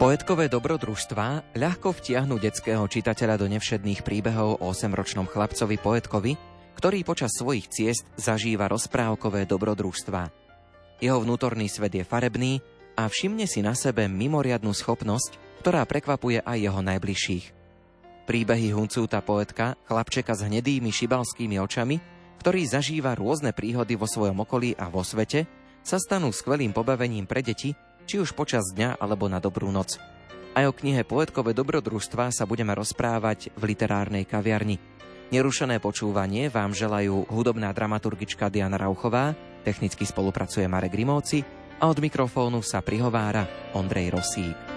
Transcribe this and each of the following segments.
Poetkové dobrodružstva ľahko vtiahnu detského čitateľa do nevšedných príbehov o 8-ročnom chlapcovi poetkovi, ktorý počas svojich ciest zažíva rozprávkové dobrodružstva. Jeho vnútorný svet je farebný a všimne si na sebe mimoriadnú schopnosť, ktorá prekvapuje aj jeho najbližších. Príbehy Huncúta poetka, chlapčeka s hnedými šibalskými očami, ktorý zažíva rôzne príhody vo svojom okolí a vo svete, sa stanú skvelým pobavením pre deti, či už počas dňa alebo na dobrú noc. Aj o knihe Poetkové dobrodružstva sa budeme rozprávať v literárnej kaviarni. Nerušené počúvanie vám želajú hudobná dramaturgička Diana Rauchová, technicky spolupracuje Marek Grimovci a od mikrofónu sa prihovára Ondrej Rosík.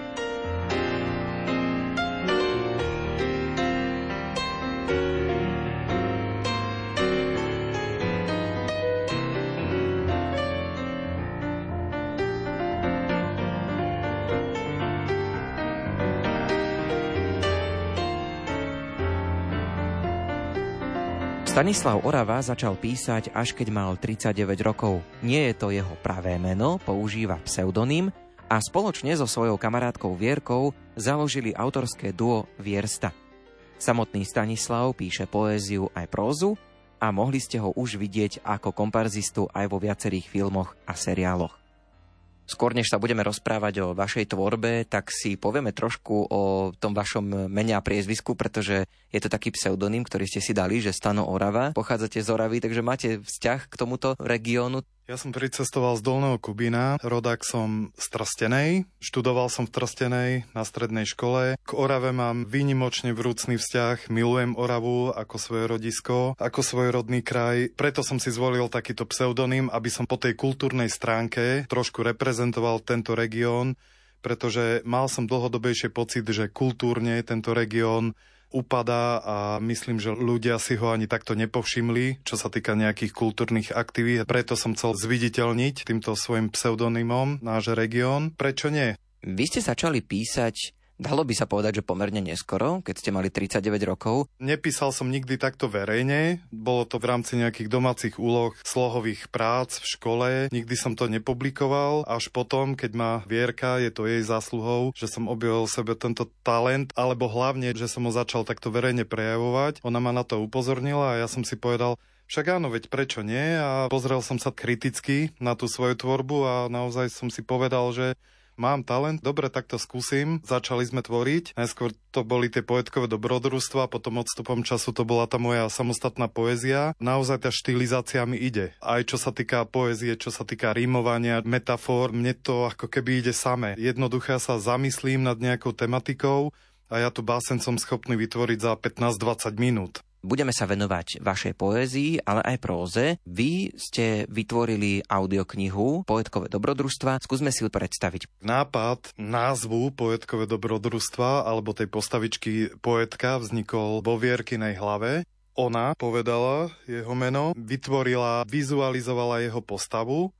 Stanislav Orava začal písať až keď mal 39 rokov. Nie je to jeho pravé meno, používa pseudonym a spoločne so svojou kamarátkou Vierkou založili autorské duo Viersta. Samotný Stanislav píše poéziu aj prózu a mohli ste ho už vidieť ako komparzistu aj vo viacerých filmoch a seriáloch. Skôr než sa budeme rozprávať o vašej tvorbe, tak si povieme trošku o tom vašom mene a priezvisku, pretože je to taký pseudonym, ktorý ste si dali, že Stano Orava. Pochádzate z Oravy, takže máte vzťah k tomuto regiónu. Ja som pricestoval z Dolného Kubína, rodák som z Trstenej, študoval som v Trstenej na strednej škole. K Orave mám výnimočne vrúcný vzťah, milujem Oravu ako svoje rodisko, ako svoj rodný kraj. Preto som si zvolil takýto pseudonym, aby som po tej kultúrnej stránke trošku reprezentoval tento región, pretože mal som dlhodobejšie pocit, že kultúrne tento región upadá a myslím, že ľudia si ho ani takto nepovšimli, čo sa týka nejakých kultúrnych aktivít. Preto som chcel zviditeľniť týmto svojim pseudonymom náš región. Prečo nie? Vy ste začali písať Dalo by sa povedať, že pomerne neskoro, keď ste mali 39 rokov. Nepísal som nikdy takto verejne. Bolo to v rámci nejakých domácich úloh, slohových prác v škole. Nikdy som to nepublikoval. Až potom, keď ma Vierka, je to jej zásluhou, že som objavil sebe tento talent, alebo hlavne, že som ho začal takto verejne prejavovať. Ona ma na to upozornila a ja som si povedal, však áno, veď prečo nie? A pozrel som sa kriticky na tú svoju tvorbu a naozaj som si povedal, že mám talent, dobre, tak to skúsim. Začali sme tvoriť. Najskôr to boli tie poetkové dobrodružstva, potom odstupom času to bola tá moja samostatná poézia. Naozaj tá štilizácia mi ide. Aj čo sa týka poézie, čo sa týka rímovania, metafor, mne to ako keby ide samé. Jednoduché sa zamyslím nad nejakou tematikou a ja tu básen som schopný vytvoriť za 15-20 minút. Budeme sa venovať vašej poézii, ale aj próze. Vy ste vytvorili audioknihu Poetkové dobrodružstva. Skúsme si ju predstaviť. Nápad názvu Poetkové dobrodružstva alebo tej postavičky poetka vznikol vo Vierkinej hlave. Ona povedala jeho meno, vytvorila, vizualizovala jeho postavu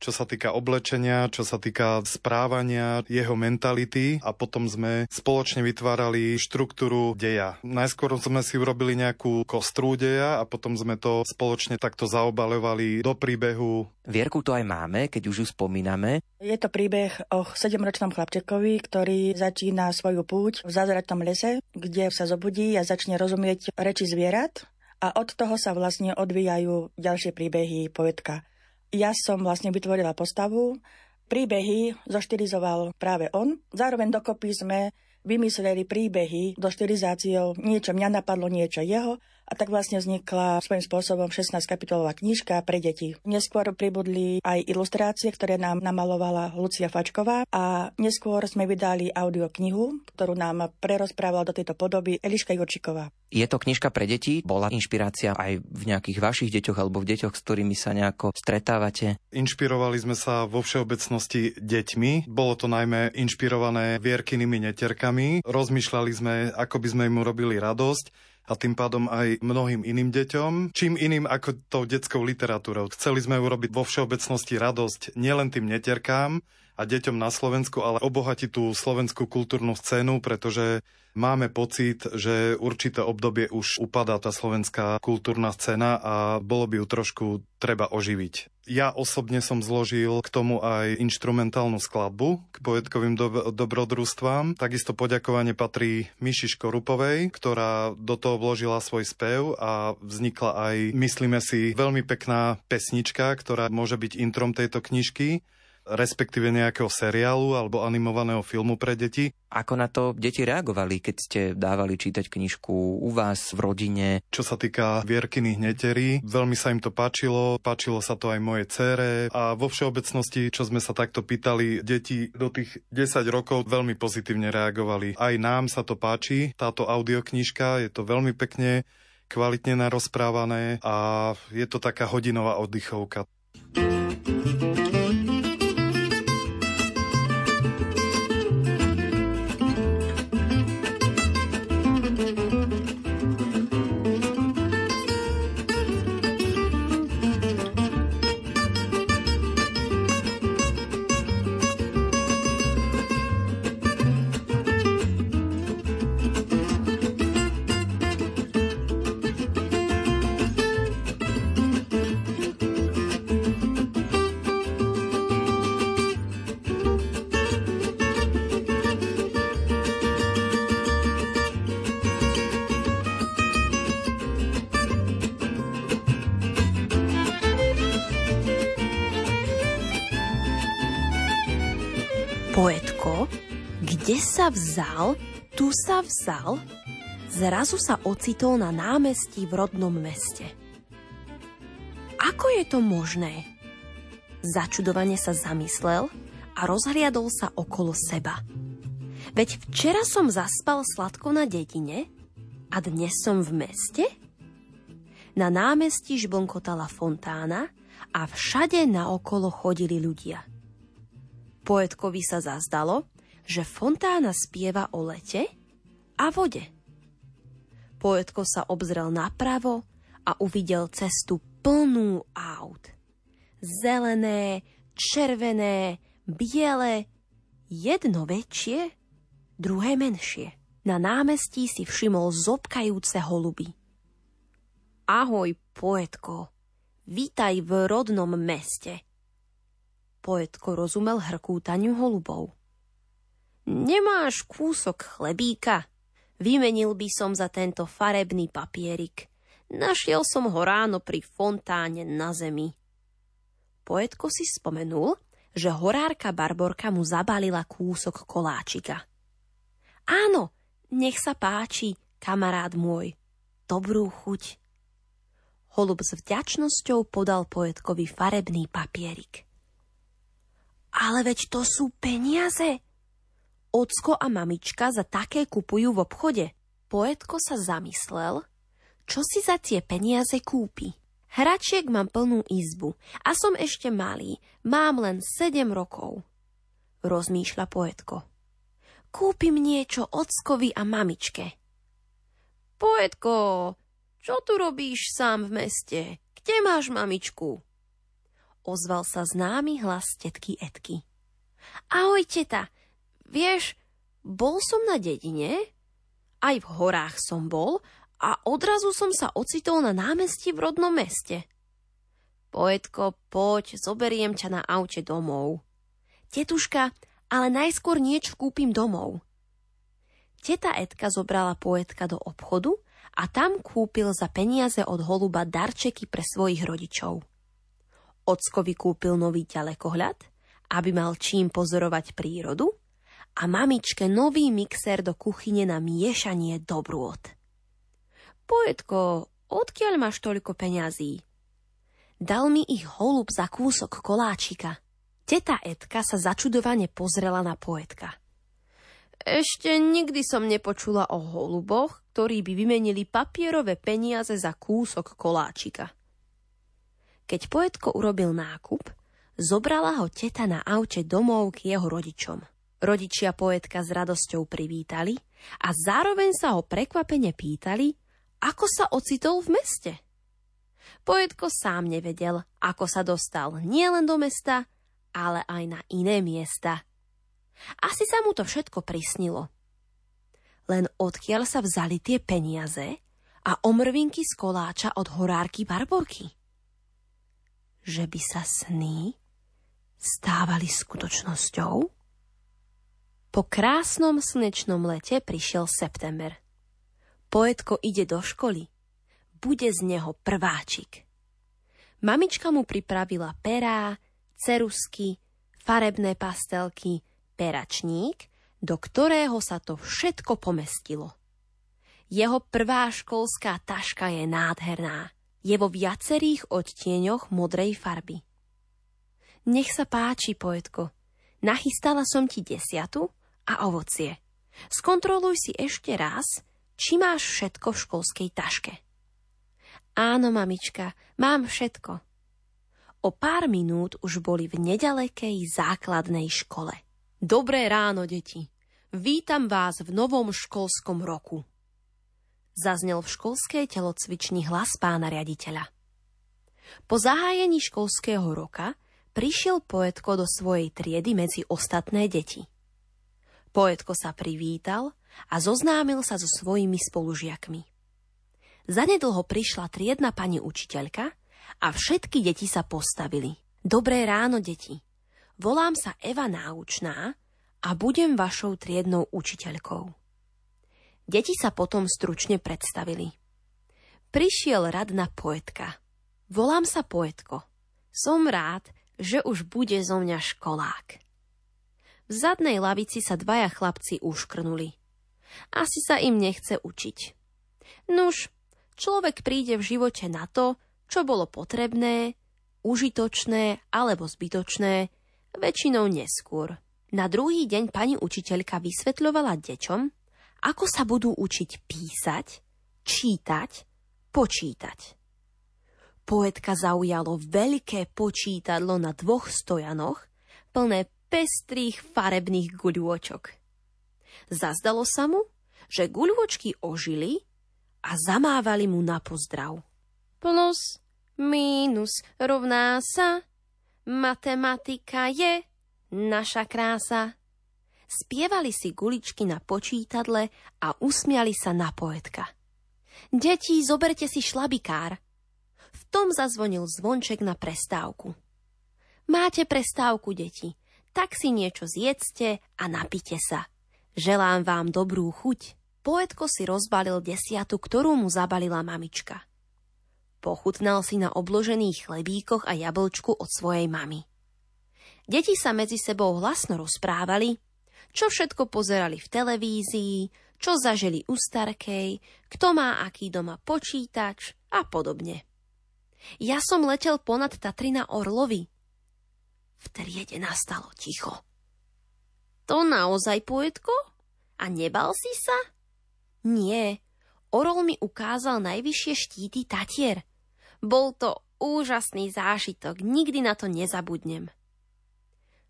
čo sa týka oblečenia, čo sa týka správania, jeho mentality a potom sme spoločne vytvárali štruktúru deja. Najskôr sme si urobili nejakú kostru deja a potom sme to spoločne takto zaobalovali do príbehu. Vierku to aj máme, keď už ju spomíname. Je to príbeh o sedemročnom chlapčekovi, ktorý začína svoju púť v zázračnom lese, kde sa zobudí a začne rozumieť reči zvierat a od toho sa vlastne odvíjajú ďalšie príbehy poetka ja som vlastne vytvorila postavu, príbehy zoštilizoval práve on. Zároveň dokopy sme vymysleli príbehy do štilizáciou. Niečo mňa napadlo, niečo jeho a tak vlastne vznikla svojím spôsobom 16 kapitolová knižka pre deti. Neskôr pribudli aj ilustrácie, ktoré nám namalovala Lucia Fačková a neskôr sme vydali audioknihu, ktorú nám prerozprávala do tejto podoby Eliška Jurčiková. Je to knižka pre deti? Bola inšpirácia aj v nejakých vašich deťoch alebo v deťoch, s ktorými sa nejako stretávate? Inšpirovali sme sa vo všeobecnosti deťmi. Bolo to najmä inšpirované vierkynými neterkami. Rozmýšľali sme, ako by sme im urobili radosť a tým pádom aj mnohým iným deťom. Čím iným ako tou detskou literatúrou. Chceli sme urobiť vo všeobecnosti radosť nielen tým neterkám, a deťom na Slovensku, ale obohatí tú slovenskú kultúrnu scénu, pretože máme pocit, že určité obdobie už upadá tá slovenská kultúrna scéna a bolo by ju trošku treba oživiť. Ja osobne som zložil k tomu aj instrumentálnu skladbu k poetkovým do- dobrodružstvám. Takisto poďakovanie patrí Miši Škorupovej, ktorá do toho vložila svoj spev a vznikla aj, myslíme si, veľmi pekná pesnička, ktorá môže byť introm tejto knižky respektíve nejakého seriálu alebo animovaného filmu pre deti. Ako na to deti reagovali, keď ste dávali čítať knižku u vás v rodine? Čo sa týka Vierkiny hneterí, veľmi sa im to páčilo, páčilo sa to aj mojej cére a vo všeobecnosti, čo sme sa takto pýtali, deti do tých 10 rokov veľmi pozitívne reagovali. Aj nám sa to páči, táto audioknižka, je to veľmi pekne kvalitne narozprávané a je to taká hodinová oddychovka. thank you sa vzal, tu sa vzal, zrazu sa ocitol na námestí v rodnom meste. Ako je to možné? Začudovane sa zamyslel a rozhliadol sa okolo seba. Veď včera som zaspal sladko na dedine a dnes som v meste? Na námestí žblnkotala fontána a všade naokolo chodili ľudia. Poetkovi sa zazdalo, že fontána spieva o lete a vode. Poetko sa obzrel napravo a uvidel cestu plnú aut. Zelené, červené, biele, jedno väčšie, druhé menšie. Na námestí si všimol zobkajúce holuby. Ahoj, poetko, vítaj v rodnom meste. Poetko rozumel hrkútaniu holubov. Nemáš kúsok chlebíka? Vymenil by som za tento farebný papierik. Našiel som ho ráno pri fontáne na zemi. Poetko si spomenul, že horárka Barborka mu zabalila kúsok koláčika. Áno, nech sa páči, kamarát môj. Dobrú chuť. Holub s vďačnosťou podal poetkovi farebný papierik. Ale veď to sú peniaze, Ocko a mamička za také kupujú v obchode. Poetko sa zamyslel, čo si za tie peniaze kúpi. Hračiek mám plnú izbu a som ešte malý, mám len 7 rokov. Rozmýšľa poetko. Kúpim niečo ockovi a mamičke. Poetko, čo tu robíš sám v meste? Kde máš mamičku? Ozval sa známy hlas tetky Etky. Ahoj, teta, Vieš, bol som na dedine, aj v horách som bol a odrazu som sa ocitol na námestí v rodnom meste. Poetko, poď, zoberiem ťa na aute domov. Tetuška, ale najskôr niečo kúpim domov. Teta Edka zobrala poetka do obchodu a tam kúpil za peniaze od holuba darčeky pre svojich rodičov. Ockovi kúpil nový ďalekohľad, aby mal čím pozorovať prírodu a mamičke nový mixer do kuchyne na miešanie dobrôt. Poetko, odkiaľ máš toľko peňazí? Dal mi ich holub za kúsok koláčika. Teta Edka sa začudovane pozrela na poetka. Ešte nikdy som nepočula o holuboch, ktorí by vymenili papierové peniaze za kúsok koláčika. Keď poetko urobil nákup, zobrala ho teta na aute domov k jeho rodičom. Rodičia poetka s radosťou privítali a zároveň sa ho prekvapene pýtali, ako sa ocitol v meste. Poetko sám nevedel, ako sa dostal nielen do mesta, ale aj na iné miesta. Asi sa mu to všetko prisnilo. Len odkiaľ sa vzali tie peniaze a omrvinky z koláča od horárky Barborky? Že by sa sny stávali skutočnosťou? Po krásnom slnečnom lete prišiel september. Poetko ide do školy. Bude z neho prváčik. Mamička mu pripravila perá, cerusky, farebné pastelky, peračník, do ktorého sa to všetko pomestilo. Jeho prvá školská taška je nádherná. Je vo viacerých odtieňoch modrej farby. Nech sa páči, poetko. Nachystala som ti desiatu a ovocie. Skontroluj si ešte raz, či máš všetko v školskej taške. Áno, mamička, mám všetko. O pár minút už boli v nedalekej základnej škole. Dobré ráno, deti. Vítam vás v novom školskom roku. Zaznel v školskej telocvični hlas pána riaditeľa. Po zahájení školského roka prišiel poetko do svojej triedy medzi ostatné deti. Poetko sa privítal a zoznámil sa so svojimi spolužiakmi. Zanedlho prišla triedna pani učiteľka a všetky deti sa postavili. Dobré ráno, deti. Volám sa Eva Náučná a budem vašou triednou učiteľkou. Deti sa potom stručne predstavili. Prišiel rad na poetka. Volám sa poetko. Som rád, že už bude zo mňa školák. V zadnej lavici sa dvaja chlapci uškrnuli. Asi sa im nechce učiť. Nuž, človek príde v živote na to, čo bolo potrebné, užitočné alebo zbytočné, väčšinou neskôr. Na druhý deň pani učiteľka vysvetľovala deťom, ako sa budú učiť písať, čítať, počítať. Poetka zaujalo veľké počítadlo na dvoch stojanoch, plné pestrých farebných guľôčok. Zazdalo sa mu, že guľôčky ožili a zamávali mu na pozdrav. Plus, mínus rovná sa, matematika je naša krása. Spievali si guličky na počítadle a usmiali sa na poetka. Deti, zoberte si šlabikár. V tom zazvonil zvonček na prestávku. Máte prestávku, deti, tak si niečo zjedzte a napite sa. Želám vám dobrú chuť. Poetko si rozbalil desiatu, ktorú mu zabalila mamička. Pochutnal si na obložených chlebíkoch a jablčku od svojej mamy. Deti sa medzi sebou hlasno rozprávali, čo všetko pozerali v televízii, čo zažili u starkej, kto má aký doma počítač a podobne. Ja som letel ponad Tatry na Orlovi. V triede nastalo ticho. To naozaj, poetko? A nebal si sa? Nie. Orol mi ukázal najvyššie štíty Tatier. Bol to úžasný zážitok, nikdy na to nezabudnem.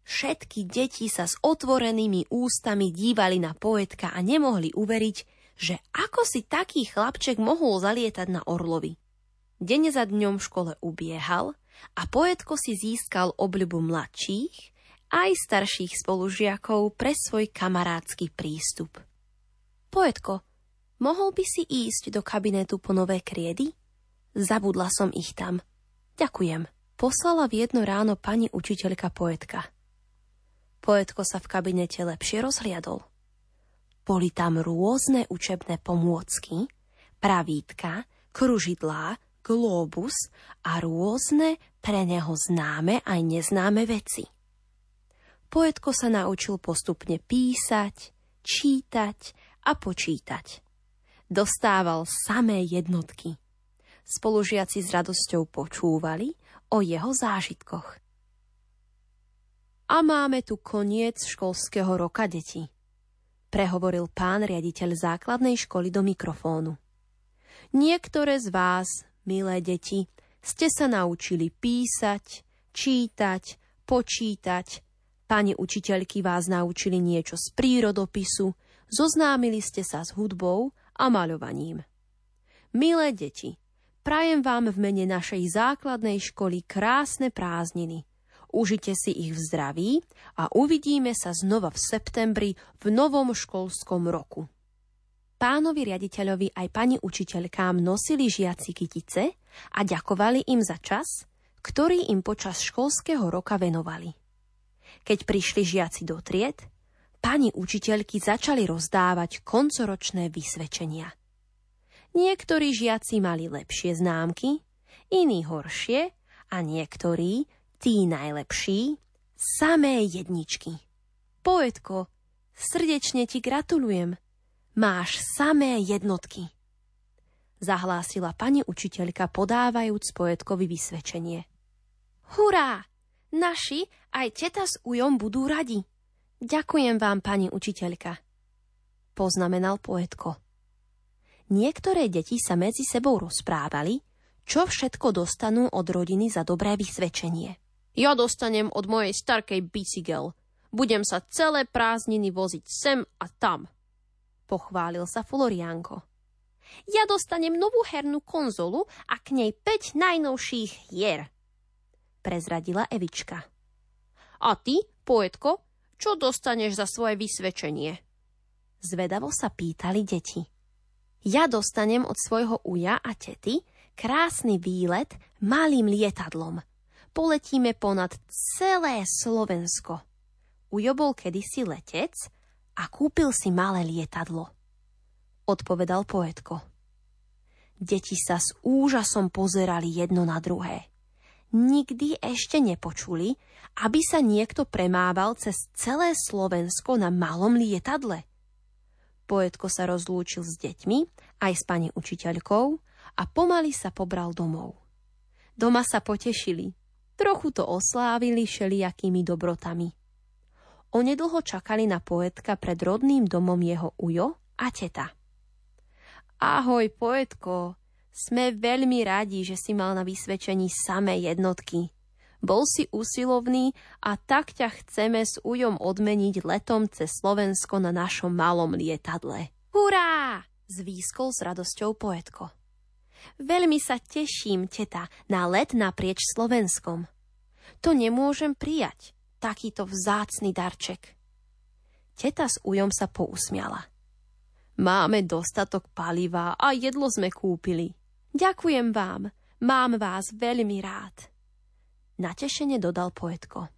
Všetky deti sa s otvorenými ústami dívali na poetka a nemohli uveriť, že ako si taký chlapček mohol zalietať na orlovi. Deň za dňom v škole ubiehal a poetko si získal obľubu mladších aj starších spolužiakov pre svoj kamarádsky prístup. Poetko, mohol by si ísť do kabinetu po nové kriedy? Zabudla som ich tam. Ďakujem. Poslala v jedno ráno pani učiteľka poetka. Poetko sa v kabinete lepšie rozhliadol. Boli tam rôzne učebné pomôcky, pravítka, kružidlá, globus a rôzne pre neho známe aj neznáme veci. Poetko sa naučil postupne písať, čítať a počítať. Dostával samé jednotky. Spolužiaci s radosťou počúvali o jeho zážitkoch. A máme tu koniec školského roka, deti, prehovoril pán riaditeľ základnej školy do mikrofónu. Niektoré z vás, milé deti, ste sa naučili písať, čítať, počítať, Pani učiteľky vás naučili niečo z prírodopisu, zoznámili ste sa s hudbou a maľovaním. Milé deti, prajem vám v mene našej základnej školy krásne prázdniny. Užite si ich v zdraví a uvidíme sa znova v septembri v novom školskom roku. Pánovi riaditeľovi aj pani učiteľkám nosili žiaci kytice a ďakovali im za čas, ktorý im počas školského roka venovali. Keď prišli žiaci do tried, pani učiteľky začali rozdávať koncoročné vysvedčenia. Niektorí žiaci mali lepšie známky, iní horšie a niektorí tí najlepší, samé jedničky. Poetko, srdečne ti gratulujem. Máš samé jednotky. Zahlásila pani učiteľka, podávajúc poetkovi vysvedčenie. Hurá! Naši aj teta s ujom budú radi. Ďakujem vám, pani učiteľka. Poznamenal poetko. Niektoré deti sa medzi sebou rozprávali, čo všetko dostanú od rodiny za dobré vysvedčenie. Ja dostanem od mojej starkej bicykel. Budem sa celé prázdniny voziť sem a tam. Pochválil sa Florianko. Ja dostanem novú hernú konzolu a k nej 5 najnovších hier. Prezradila Evička. A ty, poetko, čo dostaneš za svoje vysvedčenie? Zvedavo sa pýtali deti. Ja dostanem od svojho uja a tety krásny výlet malým lietadlom – poletíme ponad celé Slovensko. Ujo bol kedysi letec a kúpil si malé lietadlo. Odpovedal poetko. Deti sa s úžasom pozerali jedno na druhé. Nikdy ešte nepočuli, aby sa niekto premával cez celé Slovensko na malom lietadle. Poetko sa rozlúčil s deťmi, aj s pani učiteľkou a pomaly sa pobral domov. Doma sa potešili, Trochu to oslávili všelijakými dobrotami. Onedlho čakali na poetka pred rodným domom jeho ujo a teta. Ahoj, poetko, sme veľmi radi, že si mal na vysvedčení samé jednotky. Bol si usilovný a tak ťa chceme s ujom odmeniť letom cez Slovensko na našom malom lietadle. Hurá! Zvýskol s radosťou poetko. Veľmi sa teším, teta, na let naprieč Slovenskom. To nemôžem prijať, takýto vzácny darček. Teta s ujom sa pousmiala. Máme dostatok paliva a jedlo sme kúpili. Ďakujem vám, mám vás veľmi rád. Natešene dodal poetko.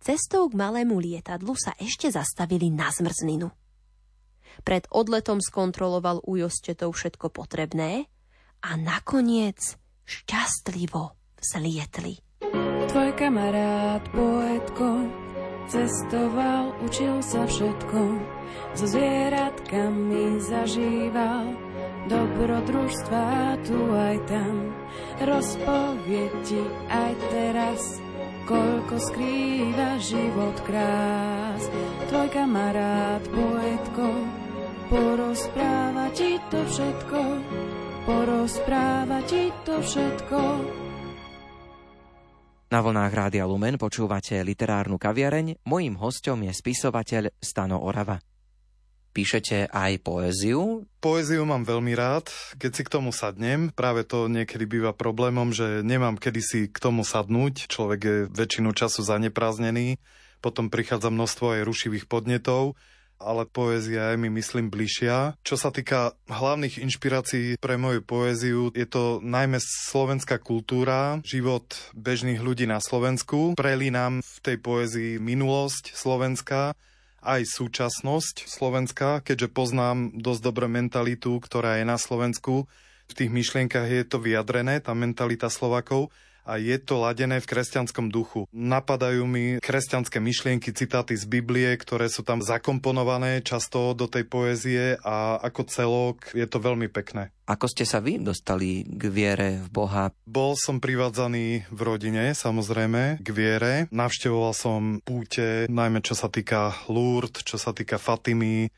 Cestou k malému lietadlu sa ešte zastavili na zmrzninu. Pred odletom skontroloval Ujo všetko potrebné a nakoniec šťastlivo vzlietli. Tvoj kamarát, poetko, cestoval, učil sa všetko, so zvieratkami zažíval, dobrodružstva tu aj tam. Rozpovie ti aj teraz, koľko skrýva život krás. Tvoj kamarát, poetko, porozpráva ti to všetko, porozpráva ti to všetko. Na vlnách Rádia Lumen počúvate literárnu kaviareň. Mojím hostom je spisovateľ Stano Orava. Píšete aj poéziu? Poéziu mám veľmi rád, keď si k tomu sadnem. Práve to niekedy býva problémom, že nemám kedy si k tomu sadnúť. Človek je väčšinu času zanepráznený. Potom prichádza množstvo aj rušivých podnetov ale poézia je mi myslím bližšia. Čo sa týka hlavných inšpirácií pre moju poéziu, je to najmä slovenská kultúra, život bežných ľudí na Slovensku. Prelínam v tej poézii minulosť Slovenska, aj súčasnosť Slovenska, keďže poznám dosť dobre mentalitu, ktorá je na Slovensku. V tých myšlienkach je to vyjadrené, tá mentalita Slovakov a je to ladené v kresťanskom duchu. Napadajú mi kresťanské myšlienky, citáty z Biblie, ktoré sú tam zakomponované často do tej poézie a ako celok je to veľmi pekné. Ako ste sa vy dostali k viere v Boha? Bol som privádzaný v rodine, samozrejme, k viere. Navštevoval som púte, najmä čo sa týka Lourdes, čo sa týka Fatimy,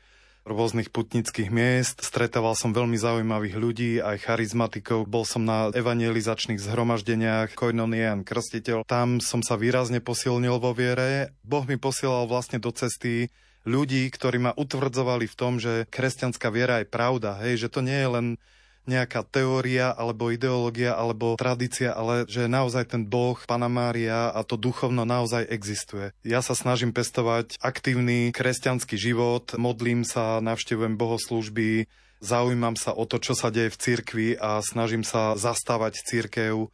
rôznych putnických miest. Stretával som veľmi zaujímavých ľudí, aj charizmatikov. Bol som na evangelizačných zhromaždeniach Koinonian Krstiteľ. Tam som sa výrazne posilnil vo viere. Boh mi posielal vlastne do cesty ľudí, ktorí ma utvrdzovali v tom, že kresťanská viera je pravda, hej, že to nie je len nejaká teória alebo ideológia alebo tradícia, ale že naozaj ten Boh, Pana Mária a to duchovno naozaj existuje. Ja sa snažím pestovať aktívny kresťanský život, modlím sa, navštevujem bohoslúžby, zaujímam sa o to, čo sa deje v cirkvi a snažím sa zastávať církev,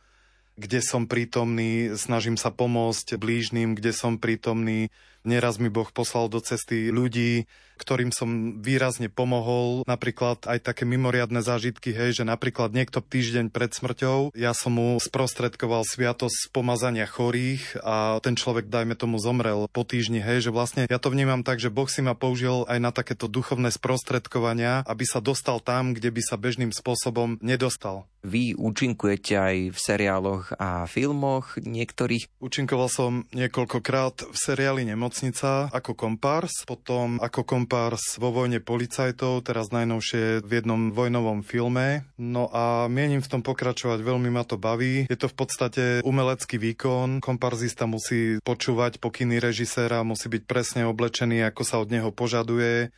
kde som prítomný, snažím sa pomôcť blížnym, kde som prítomný. Neraz mi Boh poslal do cesty ľudí, ktorým som výrazne pomohol. Napríklad aj také mimoriadne zážitky, hej, že napríklad niekto týždeň pred smrťou, ja som mu sprostredkoval sviatosť pomazania chorých a ten človek, dajme tomu, zomrel po týždni, hej, že vlastne ja to vnímam tak, že Boh si ma použil aj na takéto duchovné sprostredkovania, aby sa dostal tam, kde by sa bežným spôsobom nedostal. Vy účinkujete aj v seriáloch a filmoch niektorých? Účinkoval som niekoľkokrát v seriáli Nemocnica ako kompárs, potom ako kompárs vo vojne policajtov, teraz najnovšie v jednom vojnovom filme. No a mienim v tom pokračovať, veľmi ma to baví. Je to v podstate umelecký výkon. Komparzista musí počúvať pokyny režiséra, musí byť presne oblečený, ako sa od neho požaduje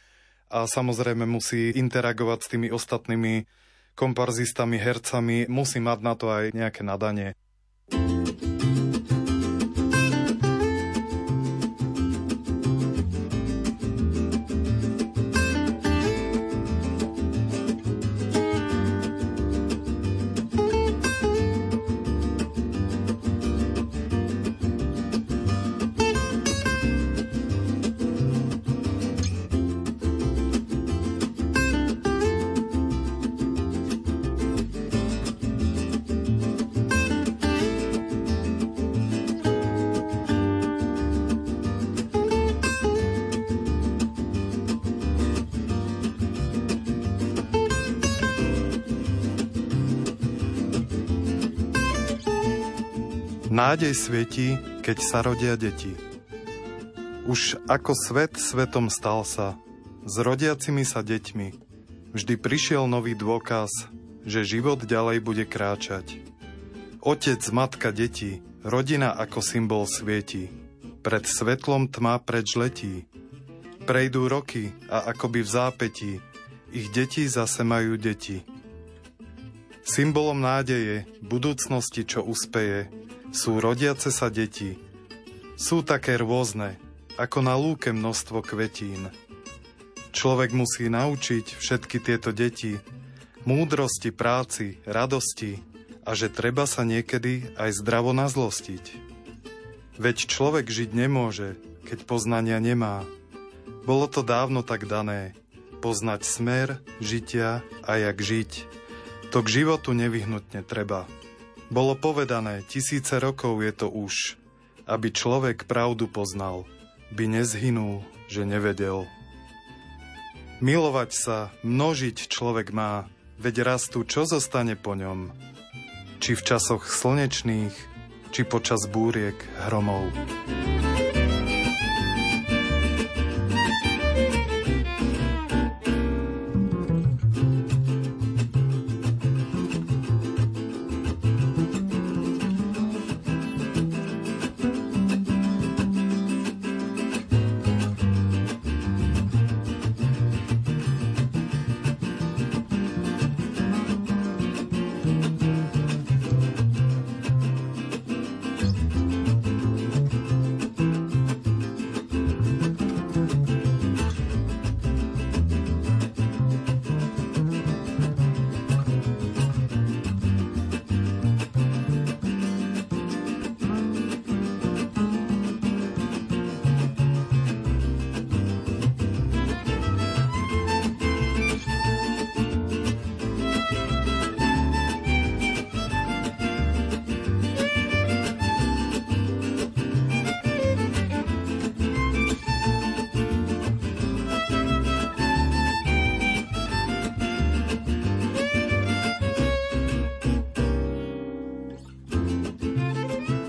a samozrejme musí interagovať s tými ostatnými komparzistami, hercami, musí mať na to aj nejaké nadanie. Nádej svieti, keď sa rodia deti. Už ako svet svetom stal sa, s rodiacimi sa deťmi, vždy prišiel nový dôkaz, že život ďalej bude kráčať. Otec, matka, deti, rodina ako symbol svieti. Pred svetlom tma preč letí. Prejdú roky a akoby v zápetí, ich deti zase majú deti. Symbolom nádeje, budúcnosti, čo uspeje, sú rodiace sa deti. Sú také rôzne, ako na lúke množstvo kvetín. Človek musí naučiť všetky tieto deti múdrosti, práci, radosti a že treba sa niekedy aj zdravo nazlostiť. Veď človek žiť nemôže, keď poznania nemá. Bolo to dávno tak dané. Poznať smer, žitia a jak žiť. To k životu nevyhnutne treba. Bolo povedané, tisíce rokov je to už, aby človek pravdu poznal, by nezhynul, že nevedel. Milovať sa, množiť človek má, veď rastú, čo zostane po ňom. Či v časoch slnečných, či počas búriek hromov.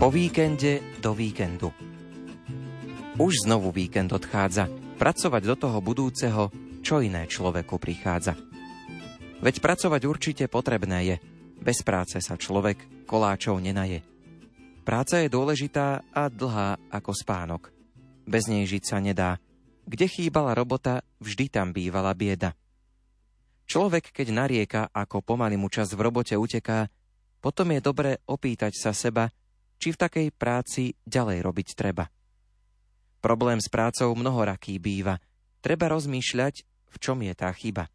Po víkende do víkendu. Už znovu víkend odchádza. Pracovať do toho budúceho, čo iné človeku prichádza. Veď pracovať určite potrebné je. Bez práce sa človek koláčov nenaje. Práca je dôležitá a dlhá ako spánok. Bez nej žiť sa nedá. Kde chýbala robota, vždy tam bývala bieda. Človek, keď narieka, ako pomaly mu čas v robote uteká, potom je dobre opýtať sa seba, či v takej práci ďalej robiť treba. Problém s prácou mnohoraký býva. Treba rozmýšľať, v čom je tá chyba.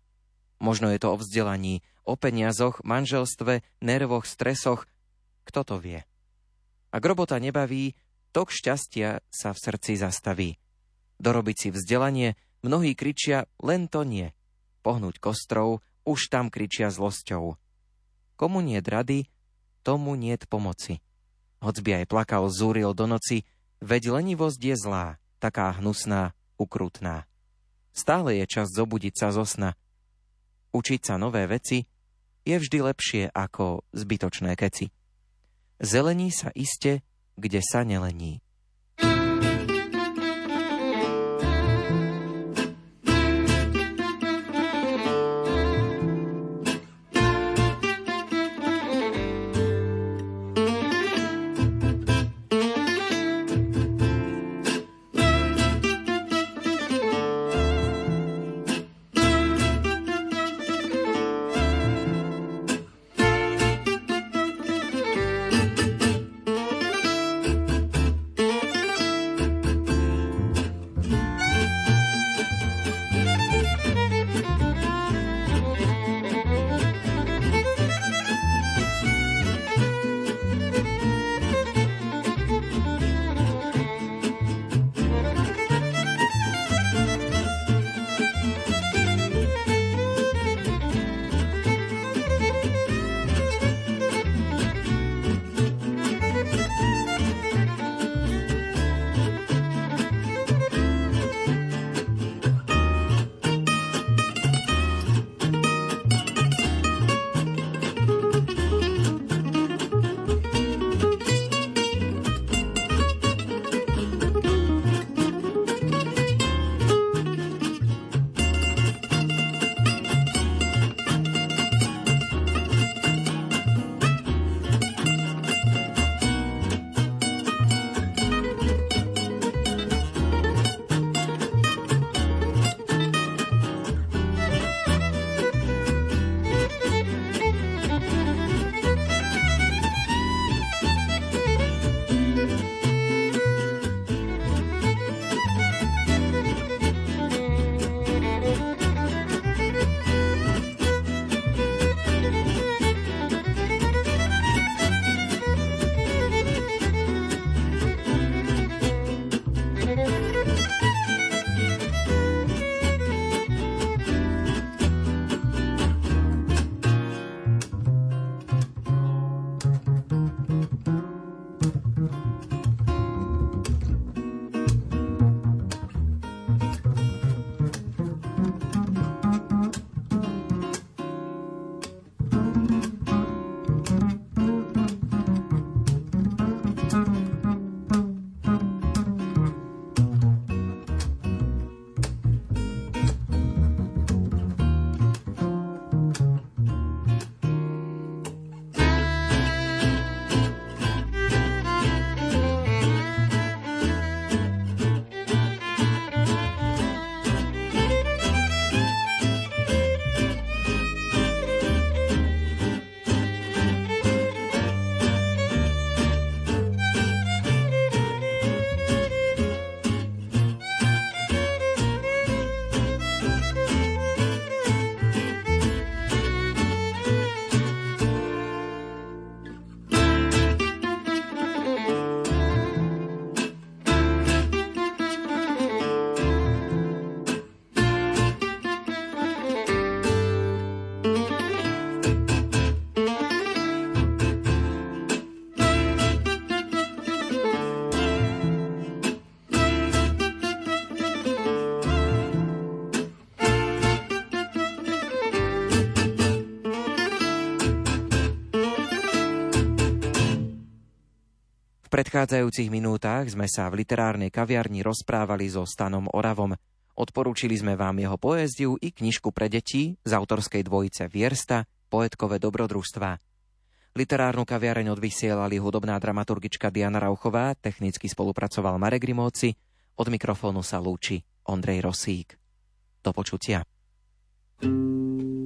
Možno je to o vzdelaní, o peniazoch, manželstve, nervoch, stresoch. Kto to vie? Ak robota nebaví, tok šťastia sa v srdci zastaví. Dorobiť si vzdelanie, mnohí kričia, len to nie – pohnúť kostrov, už tam kričia zlosťou. Komu nie rady, tomu niet pomoci. Hoc by aj plakal, zúril do noci, veď lenivosť je zlá, taká hnusná, ukrutná. Stále je čas zobudiť sa zo sna. Učiť sa nové veci je vždy lepšie ako zbytočné keci. Zelení sa iste, kde sa nelení. Predchádzajúcich minútach sme sa v literárnej kaviarni rozprávali so Stanom Oravom. Odporúčili sme vám jeho poéziu i knižku pre deti z autorskej dvojice Viersta, poetkové dobrodružstva. Literárnu kaviareň odvysielali hudobná dramaturgička Diana Rauchová, technicky spolupracoval Marek Grimovci, od mikrofónu sa lúči Ondrej Rosík. Do počutia. thank you